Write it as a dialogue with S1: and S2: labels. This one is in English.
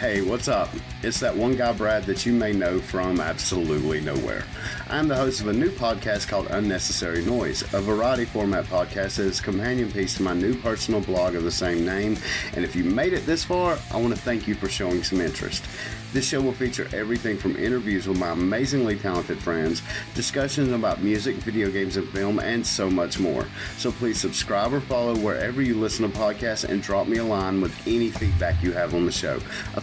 S1: Hey, what's up? It's that one guy, Brad, that you may know from absolutely nowhere. I'm the host of a new podcast called Unnecessary Noise, a variety format podcast that is a companion piece to my new personal blog of the same name. And if you made it this far, I want to thank you for showing some interest. This show will feature everything from interviews with my amazingly talented friends, discussions about music, video games, and film, and so much more. So please subscribe or follow wherever you listen to podcasts and drop me a line with any feedback you have on the show. I'll